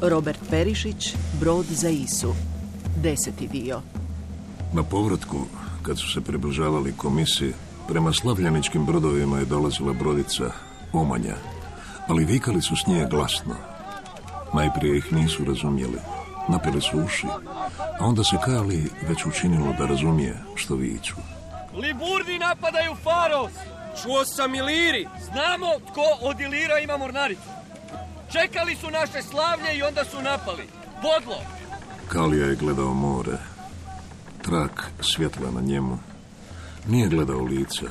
Robert Perišić, Brod za Isu. Deseti dio. Na povratku, kad su se približavali komisiji, prema slavljaničkim brodovima je dolazila brodica Omanja, ali vikali su s nje glasno. Najprije ih nisu razumjeli, napili su uši, a onda se Kali već učinilo da razumije što viču. Liburni napadaju Faros! Čuo sam Iliri! Znamo tko od Ilira ima mornaricu. Čekali su naše slavlje i onda su napali. Vodlo! Kalija je gledao more. Trak svjetla na njemu. Nije gledao lice.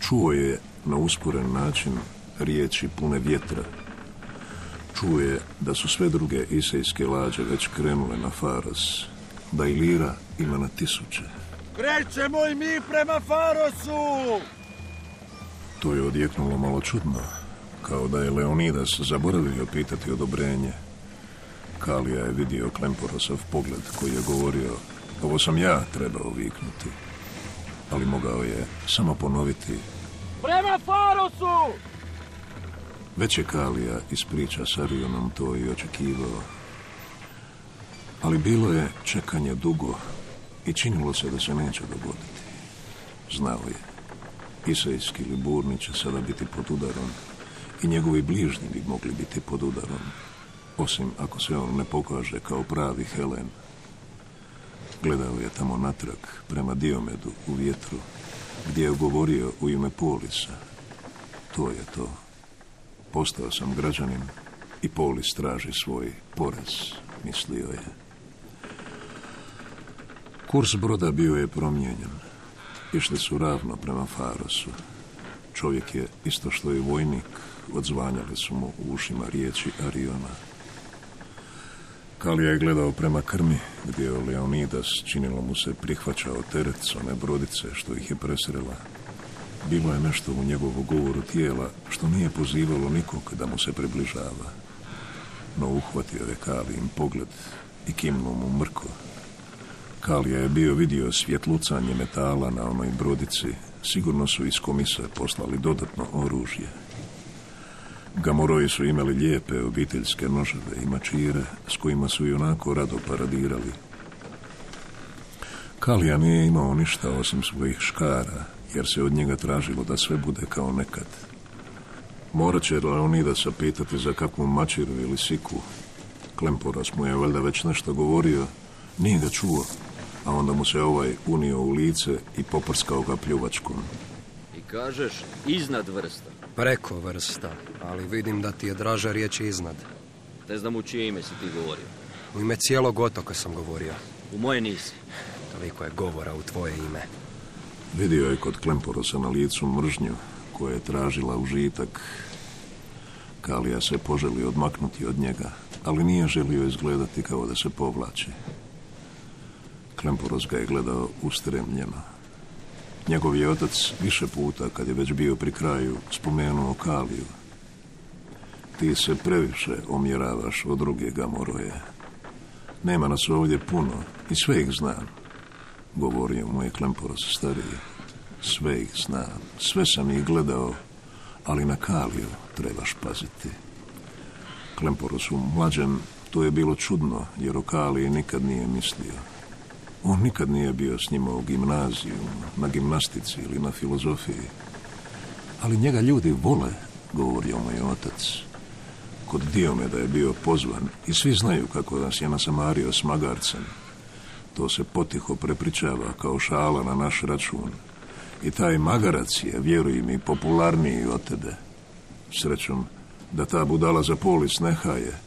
Čuo je na usporen način riječi pune vjetra. Čuo je da su sve druge isejske lađe već krenule na Faros. Da Ilira ima na tisuće. Krećemo i mi prema Farosu! To je odjeknulo malo čudno, kao da je Leonidas zaboravio pitati odobrenje. Kalija je vidio Klemporosov pogled koji je govorio ovo sam ja trebao viknuti. Ali mogao je samo ponoviti Prema Farosu! Već je Kalija ispriča s Arionom to i očekivao. Ali bilo je čekanje dugo i činilo se da se neće dogoditi. Znao je. Isejski ili Burni će sada biti pod udarom i njegovi bližnji bi mogli biti pod udarom. Osim ako se on ne pokaže kao pravi Helen. Gledao je tamo natrag, prema Diomedu, u vjetru, gdje je govorio u ime Polisa. To je to. Postao sam građanin i Polis traži svoj porez, mislio je. Kurs broda bio je promijenjen. Išli su ravno prema Farosu. Čovjek je, isto što i vojnik, odzvanjali su mu u ušima riječi Ariona. Kalija je gledao prema krmi, gdje je Leonidas, činilo mu se, prihvaćao teret one brodice što ih je presrela. Bilo je nešto u njegovu govoru tijela što nije pozivalo nikog da mu se približava. No uhvatio je Kalijin pogled i kimnuo mu mrko. Kalija je bio vidio svjetlucanje metala na onoj brodici. Sigurno su iz komise poslali dodatno oružje. Gamoroji su imali lijepe obiteljske noževe i mačire s kojima su i onako rado paradirali. Kalija nije imao ništa osim svojih škara, jer se od njega tražilo da sve bude kao nekad. Morat će Leonidasa pitati za kakvu mačiru ili siku. Klemporas mu je valjda već nešto govorio, nije ga čuo, a onda mu se ovaj unio u lice i poprskao ga pljuvačkom. I kažeš iznad vrsta. Preko vrsta, ali vidim da ti je draža riječ iznad. Ne znam u čije ime si ti govorio. U ime cijelog otoka sam govorio. U moje nisi. Toliko je govora u tvoje ime. Vidio je kod Klemporosa na licu mržnju koja je tražila užitak. Kalija se poželi odmaknuti od njega, ali nije želio izgledati kao da se povlači. Klemporos ga je gledao ustremljeno. Njegov je otac više puta, kad je već bio pri kraju, spomenuo Kaliju. Ti se previše omjeravaš od druge Gamoroje. Nema nas ovdje puno i sve ih znam, govorio mu je Klemporos stariji. Sve ih znam, sve sam ih gledao, ali na Kaliju trebaš paziti. Klemporosu mlađem to je bilo čudno, jer o Kaliji nikad nije mislio. On nikad nije bio s njima u gimnaziju, na gimnastici ili na filozofiji. Ali njega ljudi vole, govorio mu je otac. Kod Diomeda je bio pozvan i svi znaju kako nas je nasamario s magarcem. To se potiho prepričava kao šala na naš račun. I taj magarac je, vjeruj mi, popularniji od tebe. Srećom, da ta budala za polis ne haje,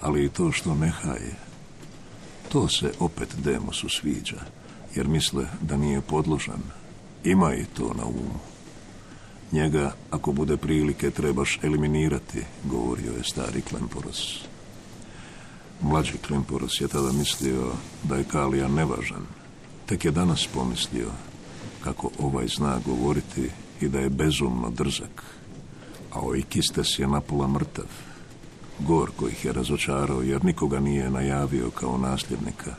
ali i to što ne haje, to se opet Demosu sviđa, jer misle da nije podložan. Ima i to na umu. Njega, ako bude prilike, trebaš eliminirati, govorio je stari Klemporos. Mlađi Klemporos je tada mislio da je Kalija nevažan. Tek je danas pomislio kako ovaj zna govoriti i da je bezumno drzak. A ovaj Kistes je napola mrtav. Gorko ih je razočarao jer nikoga nije najavio kao nasljednika.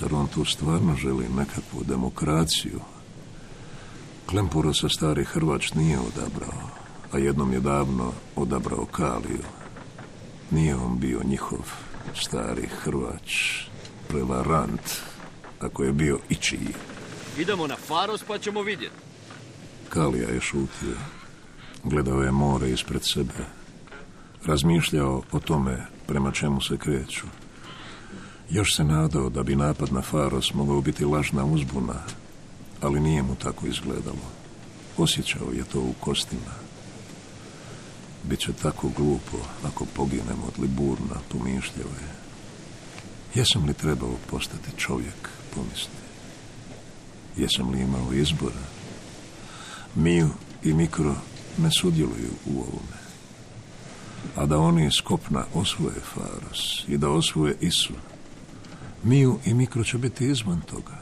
Zar on tu stvarno želi nekakvu demokraciju? Klemporosa stari Hrvač nije odabrao, a jednom je davno odabrao Kaliju. Nije on bio njihov stari hrvač, prevarant, ako je bio ičiji. Idemo na Faros pa ćemo vidjeti. Kalija je šutio. Gledao je more ispred sebe. Razmišljao o tome prema čemu se kreću. Još se nadao da bi napad na Faros mogao biti lažna uzbuna, ali nije mu tako izgledalo. Osjećao je to u kostima. Biće tako glupo ako poginem od Liburna, pomišljao je. Jesam li trebao postati čovjek, pomisli. Jesam li imao izbora? Miju i Mikro ne sudjeluju u ovome. A da oni iz kopna osvoje Faros i da osvoje Isu, Miju i Mikro će biti izvan toga.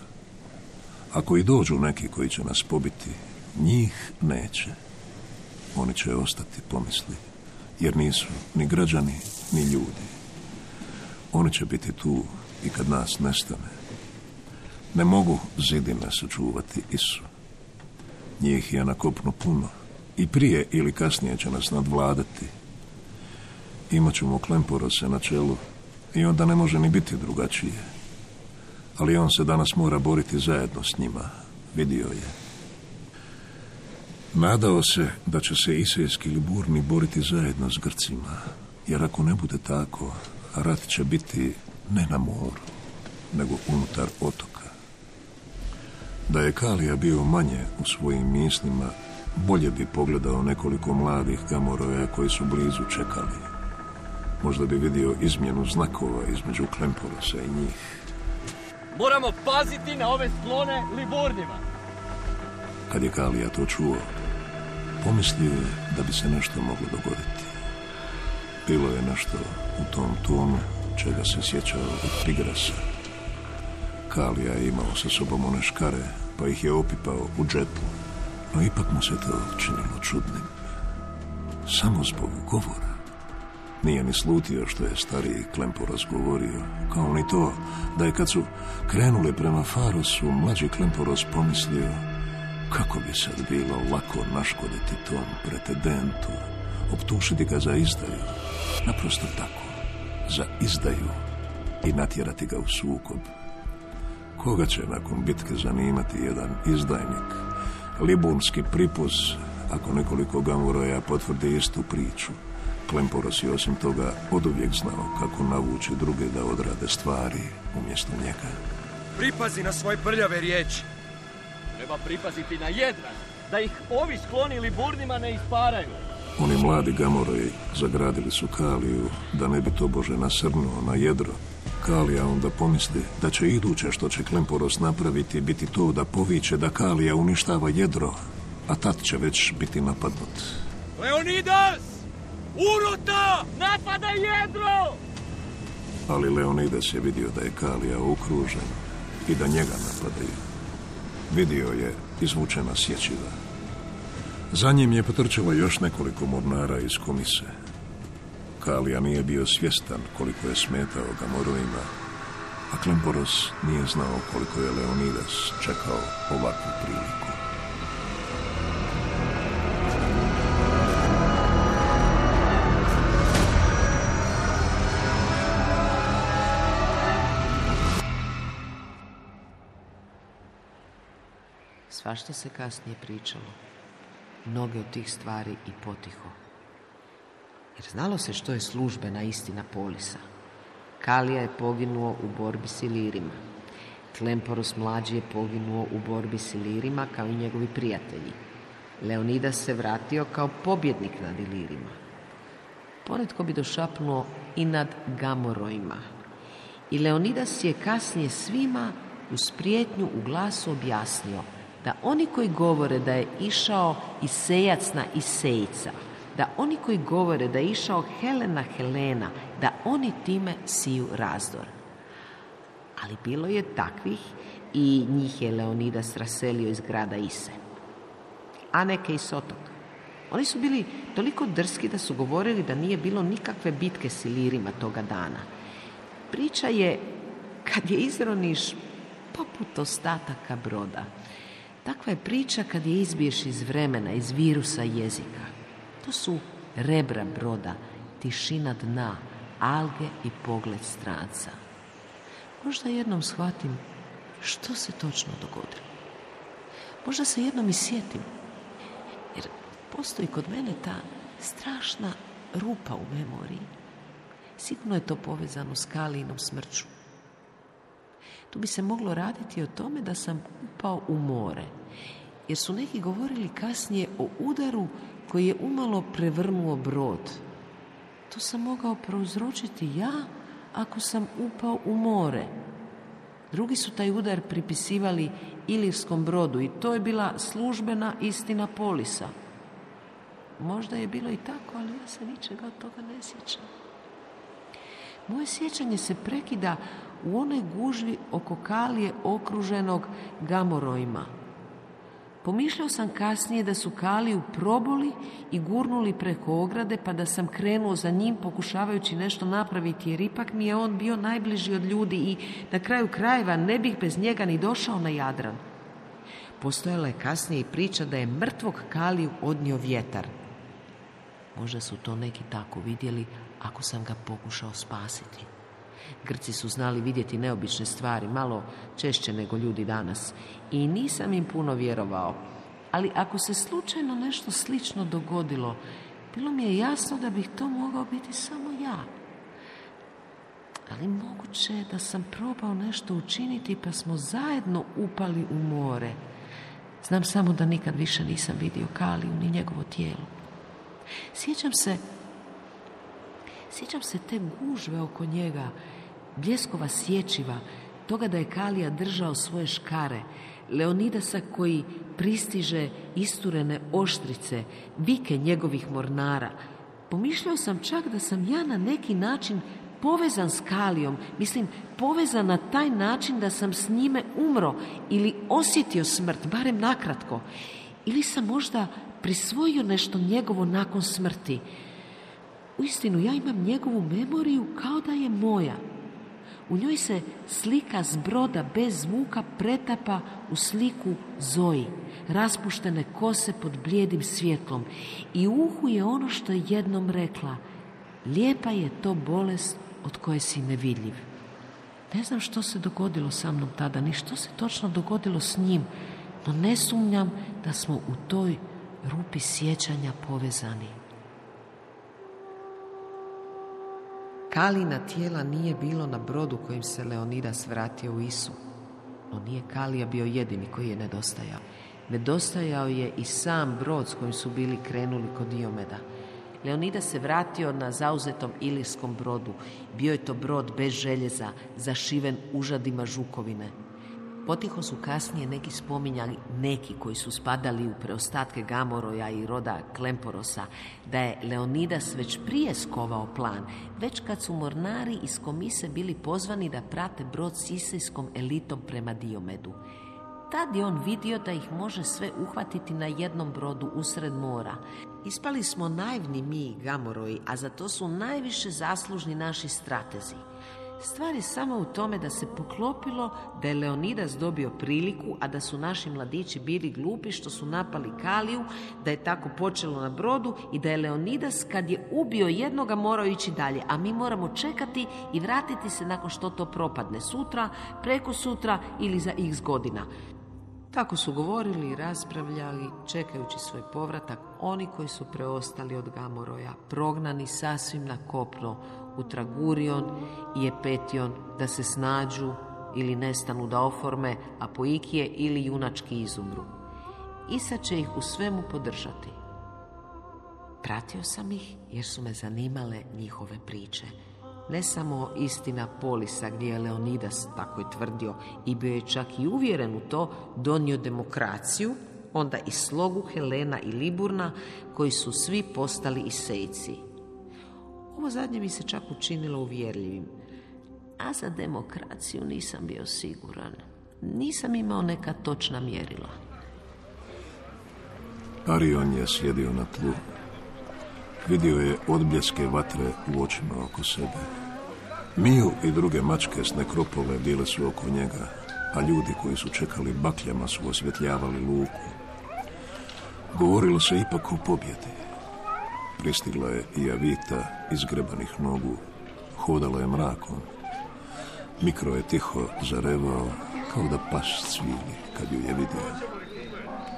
Ako i dođu neki koji će nas pobiti, njih neće. Oni će ostati pomisli, jer nisu ni građani, ni ljudi. Oni će biti tu i kad nas nestane. Ne mogu zidine sačuvati Isu. Njih je na kopnu puno i prije ili kasnije će nas nadvladati. Imat ćemo Klemporose na čelu i onda ne može ni biti drugačije. Ali on se danas mora boriti zajedno s njima, vidio je. Nadao se da će se Isejski Liburni boriti zajedno s Grcima, jer ako ne bude tako, rat će biti ne na moru, nego unutar otoka. Da je Kalija bio manje u svojim mislima, bolje bi pogledao nekoliko mladih gamoroja koji su blizu čekali. Možda bi vidio izmjenu znakova između Klemporosa i njih. Moramo paziti na ove sklone Liburnima. Kad je Kalija to čuo, pomislio je da bi se nešto moglo dogoditi. Bilo je nešto u tom tonu čega se sjećao od Tigrasa. Kalija je imao sa sobom one škare, pa ih je opipao u džepu, no ipak mu se to činilo čudnim. Samo zbog govora. Nije ni slutio što je stariji Klemporos govorio, kao ni to da je kad su krenuli prema Farosu, mlađi Klemporos pomislio kako bi sad bilo lako naškoditi tom pretedentu, optušiti ga za izdaju, naprosto tako, za izdaju i natjerati ga u sukob. Koga će nakon bitke zanimati jedan izdajnik, libunski pripuz, ako nekoliko gamoroja potvrdi istu priču? Klemporos je osim toga oduvijek znao kako navući druge da odrade stvari umjesto njega. Pripazi na svoje prljave riječi. Treba pripaziti na jedra, da ih ovi skloni Liburnima ne isparaju. Oni mladi gamoroji zagradili su Kaliju da ne bi to Bože nasrnuo na jedro. Kalija onda pomisli da će iduće što će Klemporos napraviti biti to da poviće da Kalija uništava jedro, a tad će već biti napadnut. Leonidas! Uruta! Napada jedro! Ali Leonidas je vidio da je Kalija okružen i da njega napadaju. Vidio je izvučena sječiva. Za njim je potrčalo još nekoliko mornara iz komise. Kalija nije bio svjestan koliko je smetao Gamorojima, a Klemporos nije znao koliko je Leonidas čekao ovakvu priliku. Svašta se kasnije pričalo. Mnoge od tih stvari i potiho. Jer znalo se što je službena istina Polisa. Kalija je poginuo u borbi s Ilirima. Klemporos mlađi je poginuo u borbi s Ilirima kao i njegovi prijatelji. Leonidas se vratio kao pobjednik nad Ilirima. Poredko bi došapnuo i nad Gamorojima. I Leonidas je kasnije svima uz prijetnju u glasu objasnio da oni koji govore da je išao Isejac na Isejca, da oni koji govore da je išao Helena Helena, da oni time siju razdor. Ali bilo je takvih i njih je Leonidas raselio iz grada Ise. A neke iz otoka. Oni su bili toliko drski da su govorili da nije bilo nikakve bitke s Ilirima toga dana. Priča je, kad je izroniš, poput ostataka broda. Takva je priča kad je izbiješ iz vremena, iz virusa jezika. To su rebra broda, tišina dna, alge i pogled stranca. Možda jednom shvatim što se točno dogodilo. Možda se jednom i sjetim, jer postoji kod mene ta strašna rupa u memoriji. Sigurno je to povezano s Kalinom smrću. Tu bi se moglo raditi o tome da sam upao u more, jer su neki govorili kasnije o udaru koji je umalo prevrnuo brod. To sam mogao prouzročiti ja ako sam upao u more. Drugi su taj udar pripisivali Ilirskom brodu i to je bila službena istina polisa. Možda je bilo i tako, ali ja se ničega od toga ne sjećam. Moje sjećanje se prekida u onoj gužvi oko kalije okruženog gamorojima. Pomišljao sam kasnije da su kaliju proboli i gurnuli preko ograde pa da sam krenuo za njim pokušavajući nešto napraviti jer ipak mi je on bio najbliži od ljudi i na kraju krajeva ne bih bez njega ni došao na Jadran. Postojala je kasnije i priča da je mrtvog kaliju odnio vjetar. Možda su to neki tako vidjeli ako sam ga pokušao spasiti. Grci su znali vidjeti neobične stvari, malo češće nego ljudi danas. I nisam im puno vjerovao. Ali ako se slučajno nešto slično dogodilo, bilo mi je jasno da bih to mogao biti samo ja. Ali moguće je da sam probao nešto učiniti pa smo zajedno upali u more. Znam samo da nikad više nisam vidio Kaliju ni njegovo tijelo. Sjećam se Sjećam se te gužve oko njega, bljeskova sječiva, toga da je Kalija držao svoje škare, Leonidasa koji pristiže isturene oštrice, vike njegovih mornara. Pomišljao sam čak da sam ja na neki način povezan s Kalijom, mislim povezan na taj način da sam s njime umro ili osjetio smrt, barem nakratko. Ili sam možda prisvojio nešto njegovo nakon smrti. Uistinu, ja imam njegovu memoriju kao da je moja. U njoj se slika s broda bez zvuka pretapa u sliku Zoji, raspuštene kose pod blijedim svjetlom i u uhu je ono što je jednom rekla Lijepa je to bolest od koje si nevidljiv. Ne znam što se dogodilo sa mnom tada, ni što se točno dogodilo s njim, no ne sumnjam da smo u toj rupi sjećanja povezani. Kalina tijela nije bilo na brodu kojim se Leonidas vratio u Isu. No nije Kalija bio jedini koji je nedostajao. Nedostajao je i sam brod s kojim su bili krenuli kod Diomeda. Leonidas se vratio na zauzetom ilirskom brodu. Bio je to brod bez željeza, zašiven užadima žukovine. Potiho su kasnije neki spominjali, neki koji su spadali u preostatke Gamoroja i roda Klemporosa, da je Leonidas već prije skovao plan, već kad su mornari iz komise bili pozvani da prate brod s isijskom elitom prema Diomedu. Tad je on vidio da ih može sve uhvatiti na jednom brodu usred mora. Ispali smo naivni mi, Gamoroji, a za to su najviše zaslužni naši stratezi. Stvar je samo u tome da se poklopilo da je Leonidas dobio priliku, a da su naši mladići bili glupi što su napali Kaliju, da je tako počelo na brodu i da je Leonidas kad je ubio jednoga morao ići dalje, a mi moramo čekati i vratiti se nakon što to propadne sutra, preko sutra ili za x godina. Tako su govorili i raspravljali, čekajući svoj povratak, oni koji su preostali od Gamoroja, prognani sasvim na kopno, u Tragurion i Epetion, da se snađu ili nestanu da oforme Apoikije ili junački izumru. Isa će ih u svemu podržati. Pratio sam ih jer su me zanimale njihove priče. Ne samo istina Polisa gdje je Leonidas, tako je tvrdio, i bio je čak i uvjeren u to, donio demokraciju, onda i slogu Helena i Liburna, koji su svi postali Isejci. Ovo zadnje mi se čak učinilo uvjerljivim. A za demokraciju nisam bio siguran. Nisam imao neka točna mjerila. Arion je sjedio na tlu. Vidio je odbljeske vatre u očima oko sebe. Miju i druge mačke s nekropole bile su oko njega, a ljudi koji su čekali bakljama su osvjetljavali luku. Govorilo se ipak o pobjedi. Pristigla je i Avita izgrebanih nogu, hodala je mrakom. Mikro je tiho zarevao, kao da pas cvili kad ju je vidio.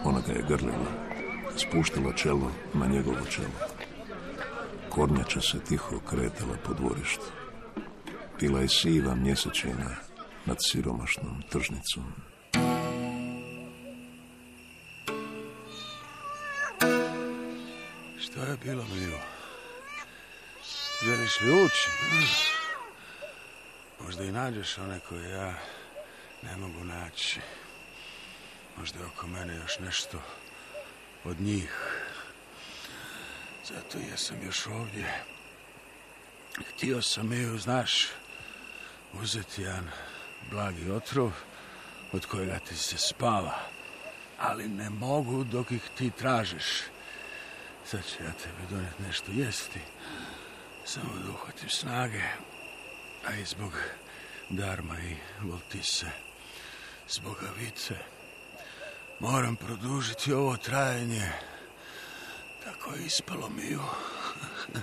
Ona ga je grlila, spuštala čelo na njegovo čelo. Kornjača se tiho kretala po dvorištu. Bila je siva mjesečina nad siromašnom tržnicom. Bilo, Mio? Želiš li ući? Možda i nađeš one koje ja ne mogu naći. Možda je oko mene još nešto od njih. Zato jesam još ovdje. Htio sam Miju, znaš, uzeti jedan blagi otrov od kojega ti se spava. Ali ne mogu dok ih ti tražiš. Sad ću ja tebi donijeti nešto jesti. Samo da uhvatim snage. A i zbog Darma i Voltise. Zbog Avice. Moram produžiti ovo trajanje. Tako je ispalo Miju.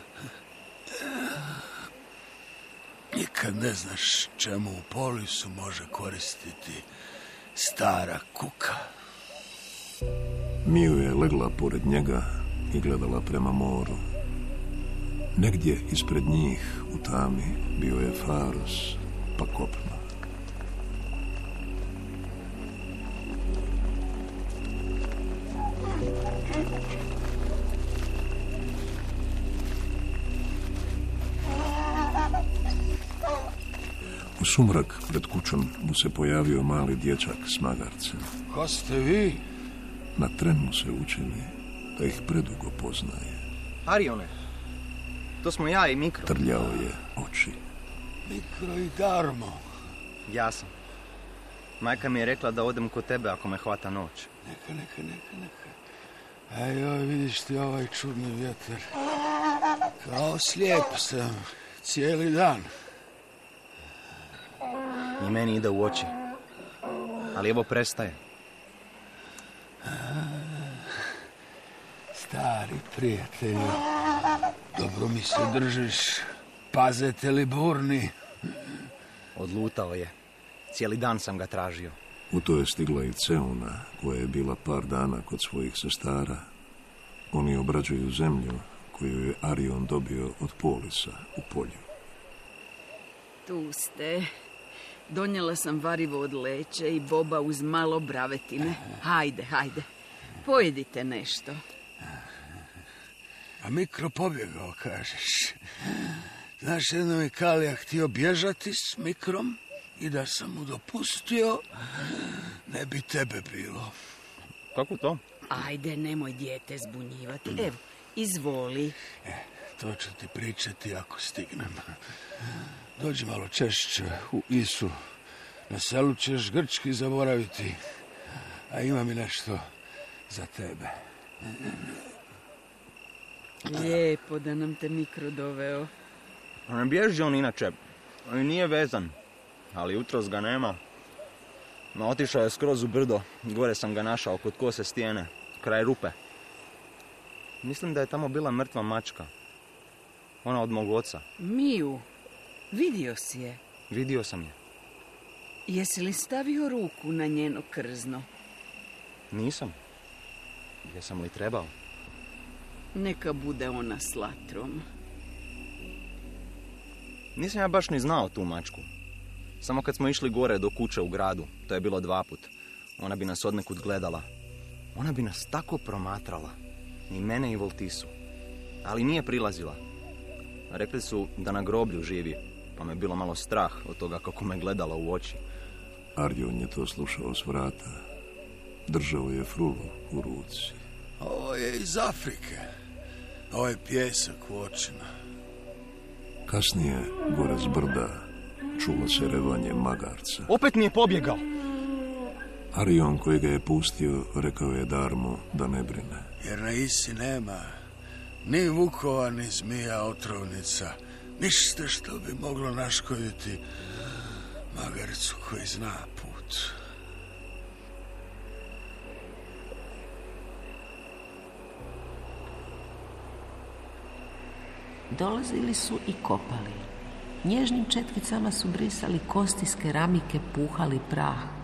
Nikad ne znaš čemu u polisu može koristiti stara kuka. Miju je legla pored njega i gledala prema moru. Negdje ispred njih u tami bio je Faros, pa kopno. U sumrak pred kućom mu se pojavio mali dječak s magarcem. Ko ste vi? Na tren mu se učini da ih predugo poznaje. Arione, to smo ja i Mikro. Trljao je oči. Mikro i Darmo. Ja sam. Majka mi je rekla da odem kod tebe ako me hvata noć. Neka, neka, neka, neka. A joj, vidiš ti ovaj čudni vjetar. Kao slijep sam cijeli dan. I meni ide u oči. Ali evo prestaje. Stari prijatelju, dobro mi se držiš. Pazete li burni? Odlutao je. Cijeli dan sam ga tražio. U to je stigla i Ceuna, koja je bila par dana kod svojih sestara. Oni obrađuju zemlju koju je Arion dobio od Polisa u polju. Tu ste. Donijela sam varivo od leće i boba uz malo bravetine. Hajde, hajde. Pojedite nešto. A mikro pobjegao, kažeš. Znaš, jednom je Kalija htio bježati s mikrom i da sam mu dopustio, ne bi tebe bilo. Kako to? Ajde, nemoj dijete zbunjivati. Evo, izvoli. E, to ću ti pričati ako stignem. Dođi malo češće u Isu. Na selu ćeš grčki zaboraviti. A ima mi nešto za tebe. Lijepo da nam te mikro doveo. Ne bježi on inače. On nije vezan. Ali jutros ga nema. No, otišao je skroz u brdo. Gore sam ga našao kod kose stijene. Kraj rupe. Mislim da je tamo bila mrtva mačka. Ona od mog oca. Miju, vidio si je. Vidio sam je. Jesi li stavio ruku na njeno krzno? Nisam. Jesam li trebao? Neka bude ona s latrom. Nisam ja baš ni znao tu mačku. Samo kad smo išli gore do kuće u gradu, to je bilo dva put, ona bi nas odnekud gledala. Ona bi nas tako promatrala. I mene i Voltisu. Ali nije prilazila. Rekli su da na groblju živi, pa me bilo malo strah od toga kako me gledala u oči. Arjon je to slušao s vrata. Držao je frulu u ruci. Ovo je iz Afrike. Ovo je pjesak u očima. Kasnije, gore s brda, čulo se revanje magarca. Opet mi je pobjegao. Arion koji ga je pustio, rekao je Darmu da ne brine. Jer na Isi nema ni vukova, ni zmija otrovnica. Ništa što bi moglo naškoditi magarcu koji zna put. Dolazili su i kopali. Nježnim četkicama su brisali kosti s keramike, puhali prah.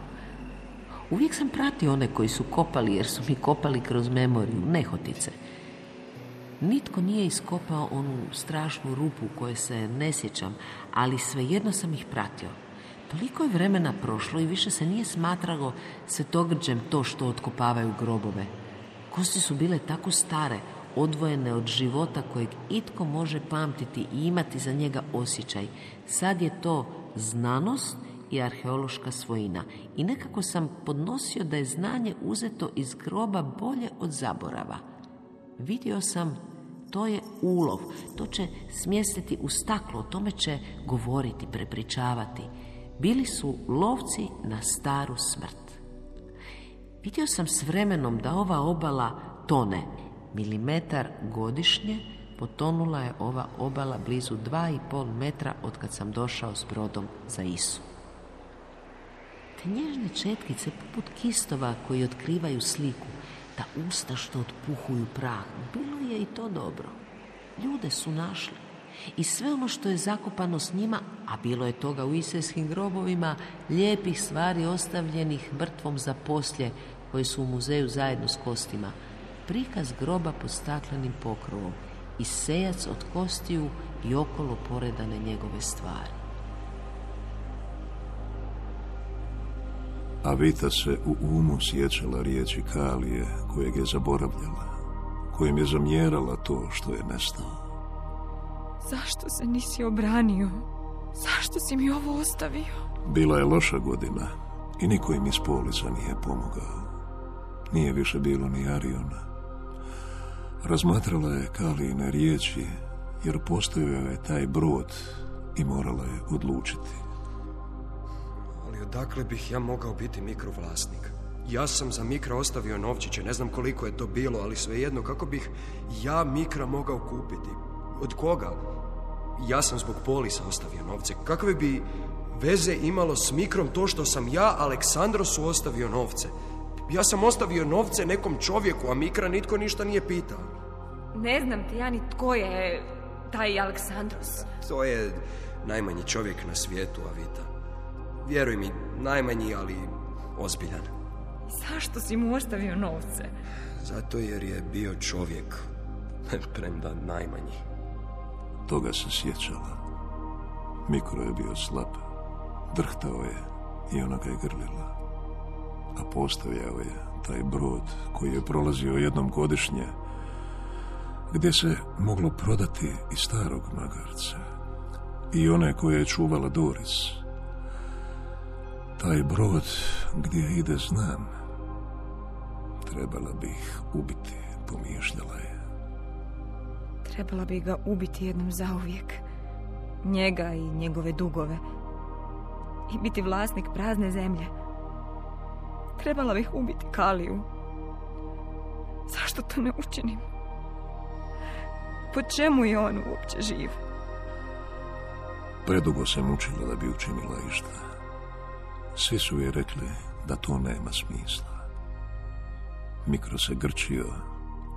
Uvijek sam pratio one koji su kopali, jer su mi kopali kroz memoriju, nehotice. Nitko nije iskopao onu strašnu rupu koje se ne sjećam, ali svejedno sam ih pratio. Toliko je vremena prošlo i više se nije smatralo svetogrđem to što otkopavaju grobove. Kosti su bile tako stare, odvojene od života kojeg itko može pamtiti i imati za njega osjećaj. Sad je to znanost i arheološka svojina. I nekako sam podnosio da je znanje uzeto iz groba bolje od zaborava. Vidio sam, to je ulov, to će smjestiti u staklo, o tome će govoriti, prepričavati. Bili su lovci na staru smrt. Vidio sam s vremenom da ova obala tone. Milimetar godišnje potonula je ova obala blizu dva i pol metra od kad sam došao s brodom za Isu. Te nježne četkice poput kistova koji otkrivaju sliku, ta usta što otpuhuju prah, bilo je i to dobro. Ljude su našli. I sve ono što je zakopano s njima, a bilo je toga u iselskim grobovima, lijepih stvari ostavljenih mrtvom za poslje, koji su u muzeju zajedno s kostima, prikaz groba pod staklenim pokrovom i sejac od kostiju i okolo poredane njegove stvari. A Vita se u umu sjećala riječi Kalije, kojeg je zaboravljala, kojem je zamjerala to što je nestao. Zašto se nisi obranio? Zašto si mi ovo ostavio? Bila je loša godina i niko im iz polica nije pomogao. Nije više bilo ni Ariona. Razmatrala je Kalijine riječi, jer postojao je taj brod i morala je odlučiti. Ali odakle bih ja mogao biti mikrovlasnik? Ja sam za Mikra ostavio novčiće, ne znam koliko je to bilo, ali svejedno, kako bih ja Mikra mogao kupiti? Od koga? Ja sam zbog polisa ostavio novce. Kakve bi veze imalo s Mikrom to što sam ja Aleksandrosu ostavio novce? Ja sam ostavio novce nekom čovjeku, a Mikra nitko ništa nije pitao. Ne znam ti ja ni tko je taj Aleksandros. To je najmanji čovjek na svijetu, Avita. Vjeruj mi, najmanji, ali ozbiljan. Zašto si mu ostavio novce? Zato jer je bio čovjek, premda najmanji. Toga se sjećala. Mikro je bio slab. Drhtao je i ona ga je grlila. A postojao je taj brod koji je prolazio jednom godišnje gdje se moglo prodati i starog magarca i one koje je čuvala Doris. Taj brod gdje ide znam. Trebala bih ubiti, pomišljala je. Trebala bi ga ubiti jednom zauvijek. Njega i njegove dugove. I biti vlasnik prazne zemlje. Trebala bih ubiti Kaliju. Zašto to ne učinim? Po čemu je on uopće živ? Predugo se mučila da bi učinila išta. Svi su je rekli da to nema smisla. Mikro se grčio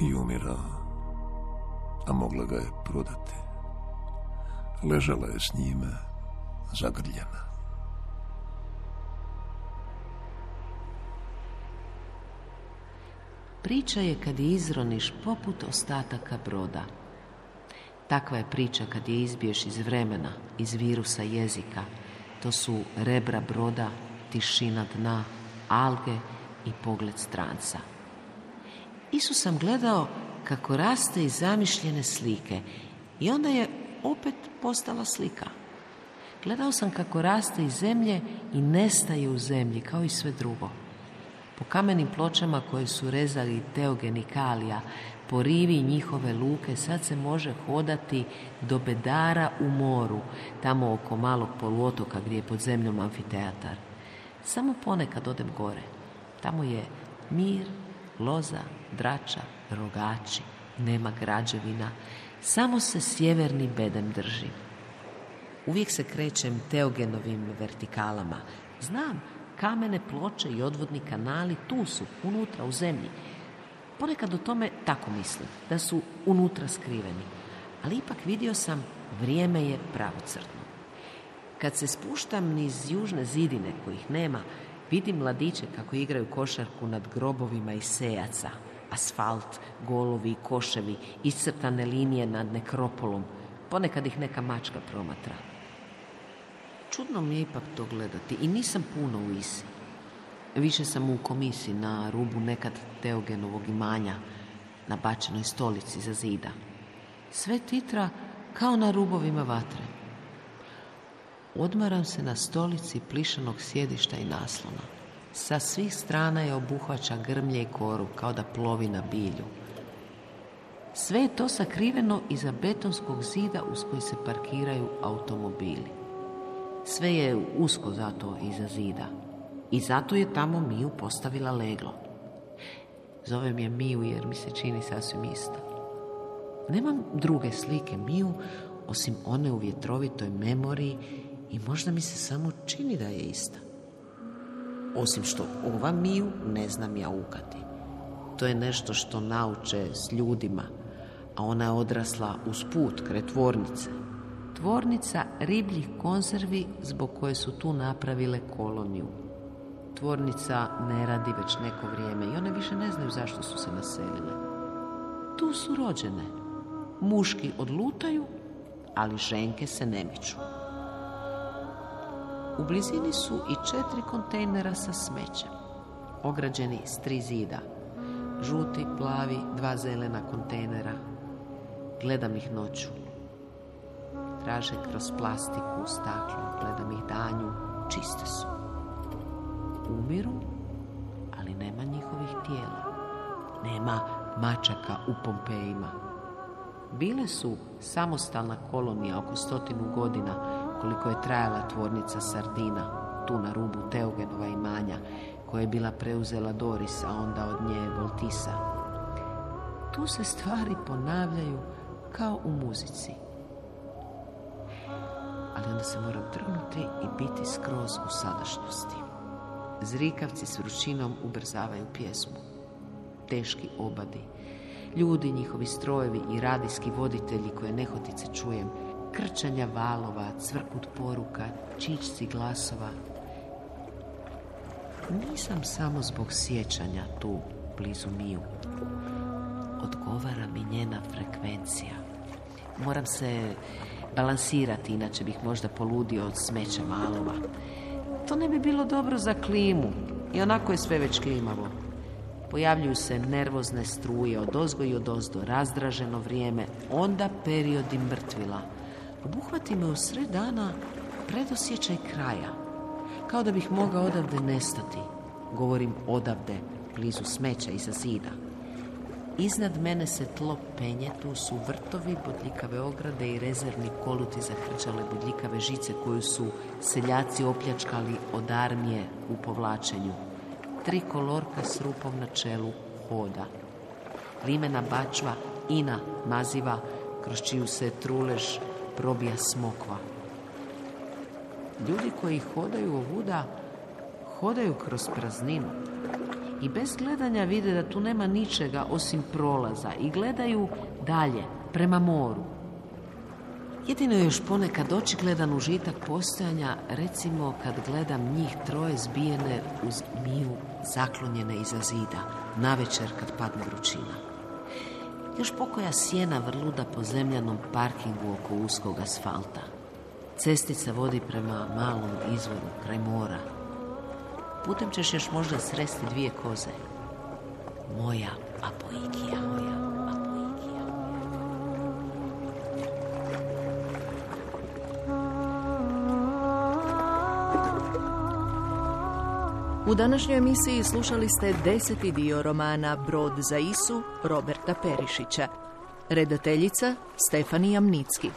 i umirao, a mogla ga je prodati. Ležala je s njime, zagrljena. Priča je kad je izroniš poput ostataka broda. Takva je priča kad je izbiješ iz vremena, iz virusa jezika. To su rebra broda, tišina dna, alge i pogled stranca. Isus sam gledao kako raste iz zamišljene slike i onda je opet postala slika. Gledao sam kako raste iz zemlje i nestaje u zemlji kao i sve drugo. Po kamenim pločama koje su rezali Teogen Kalija, po rivi njihove luke sad se može hodati do bedara u moru, tamo oko malog poluotoka gdje je pod zemljom amfiteatar. Samo ponekad odem gore. Tamo je mir, loza, drača, rogači, nema građevina, samo se sjeverni bedem drži. Uvijek se krećem teogenovim vertikalama. Znam, kamene ploče i odvodni kanali tu su, unutra u zemlji. Ponekad o tome tako mislim, da su unutra skriveni. Ali ipak vidio sam, vrijeme je pravocrtno. Kad se spuštam niz južne zidine kojih nema, vidim mladiće kako igraju košarku nad grobovima i sejaca. Asfalt, golovi i koševi, iscrtane linije nad nekropolom. Ponekad ih neka mačka promatra. Čudno mi je ipak to gledati i nisam puno u Isi. Više sam u komisiji na rubu nekad Teogenovog imanja, na bačenoj stolici za zida. Sve titra kao na rubovima vatre. Odmaram se na stolici plišanog sjedišta i naslona. Sa svih strana je obuhvaća grmlje i koru, kao da plovi na bilju. Sve je to sakriveno iza betonskog zida uz koji se parkiraju automobili. Sve je usko zato iza zida. I zato je tamo Miju postavila leglo. Zovem je Miju jer mi se čini sasvim isto. Nemam druge slike Miju osim one u vjetrovitoj memoriji i možda mi se samo čini da je ista. Osim što ova Miju ne znam ja ukati. To je nešto što nauče s ljudima, a ona je odrasla uz put kre tvornice. Tvornica ribljih konzervi zbog koje su tu napravile koloniju. Tvornica ne radi već neko vrijeme i one više ne znaju zašto su se naselile. Tu su rođene. Muški odlutaju, ali ženke se ne miču. U blizini su i četiri kontejnera sa smećem, ograđeni s tri zida. Žuti, plavi, dva zelena kontejnera. Gledam ih noću. Traže kroz plastiku, staklo, gledam ih danju, čiste su. Umiru, ali nema njihovih tijela. Nema mačaka u Pompejima. Bile su samostalna kolonija oko stotinu godina koliko je trajala tvornica Sardina, tu na rubu Teogenova imanja, koja je bila preuzela Doris, a onda od nje Voltisa. Tu se stvari ponavljaju kao u muzici. Ali onda se moram trgnuti i biti skroz u sadašnjosti. Zrikavci s vrućinom ubrzavaju pjesmu. Teški obadi. Ljudi, njihovi strojevi i radijski voditelji koje nehotice čujem. Krčanja valova, cvrkut poruka, čičci glasova. Nisam samo zbog sjećanja tu, blizu Miju. Odgovara mi njena frekvencija. Moram se balansirati, inače bih možda poludio od smeća valova. To ne bi bilo dobro za klimu. I onako je sve već klimavo. Pojavljuju se nervozne struje od ozgo i od ozdo, razdraženo vrijeme, onda periodi mrtvila. Obuhvati me u sred dana predosjećaj kraja. Kao da bih mogao odavde nestati. Govorim odavde, blizu smeća iza zida. Iznad mene se tlo penje, tu su vrtovi, bodljikave ograde i rezervni koluti zakrčale bodljikave žice koju su seljaci opljačkali od armije u povlačenju. Tri kolorka s rupom na čelu hoda. Limena bačva, ina, maziva, kroz čiju se trulež probija smokva. Ljudi koji hodaju ovuda, hodaju kroz prazninu i bez gledanja vide da tu nema ničega osim prolaza i gledaju dalje, prema moru. Jedino je još ponekad očigledan užitak postojanja, recimo kad gledam njih troje zbijene uz miju zaklonjene iza zida, navečer kad padne vrućina. Još pokoja sjena vrluda po zemljanom parkingu oko uskog asfalta. Cestica vodi prema malom izvoru kraj mora. Putem ćeš još možda sresti dvije koze. Moja apoikija, moja. U današnjoj emisiji slušali ste deseti dio romana Brod za Isu Roberta Perišića. Redateljica Stefanija Mnicki.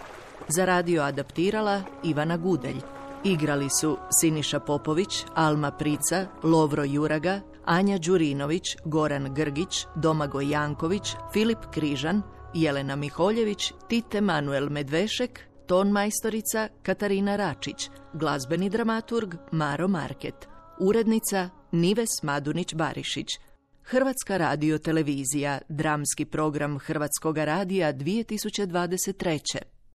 Za radio adaptirala Ivana Gudelj. Igrali su Siniša Popović, Alma Prica, Lovro Juraga, Anja Đurinović, Goran Grgić, Domagoj Janković, Filip Križan, Jelena Miholjević, Tite Manuel Medvešek, ton majstorica Katarina Račić, glazbeni dramaturg Maro Market, urednica Nives Madunić-Barišić, Hrvatska radio televizija, dramski program Hrvatskog radija 2023.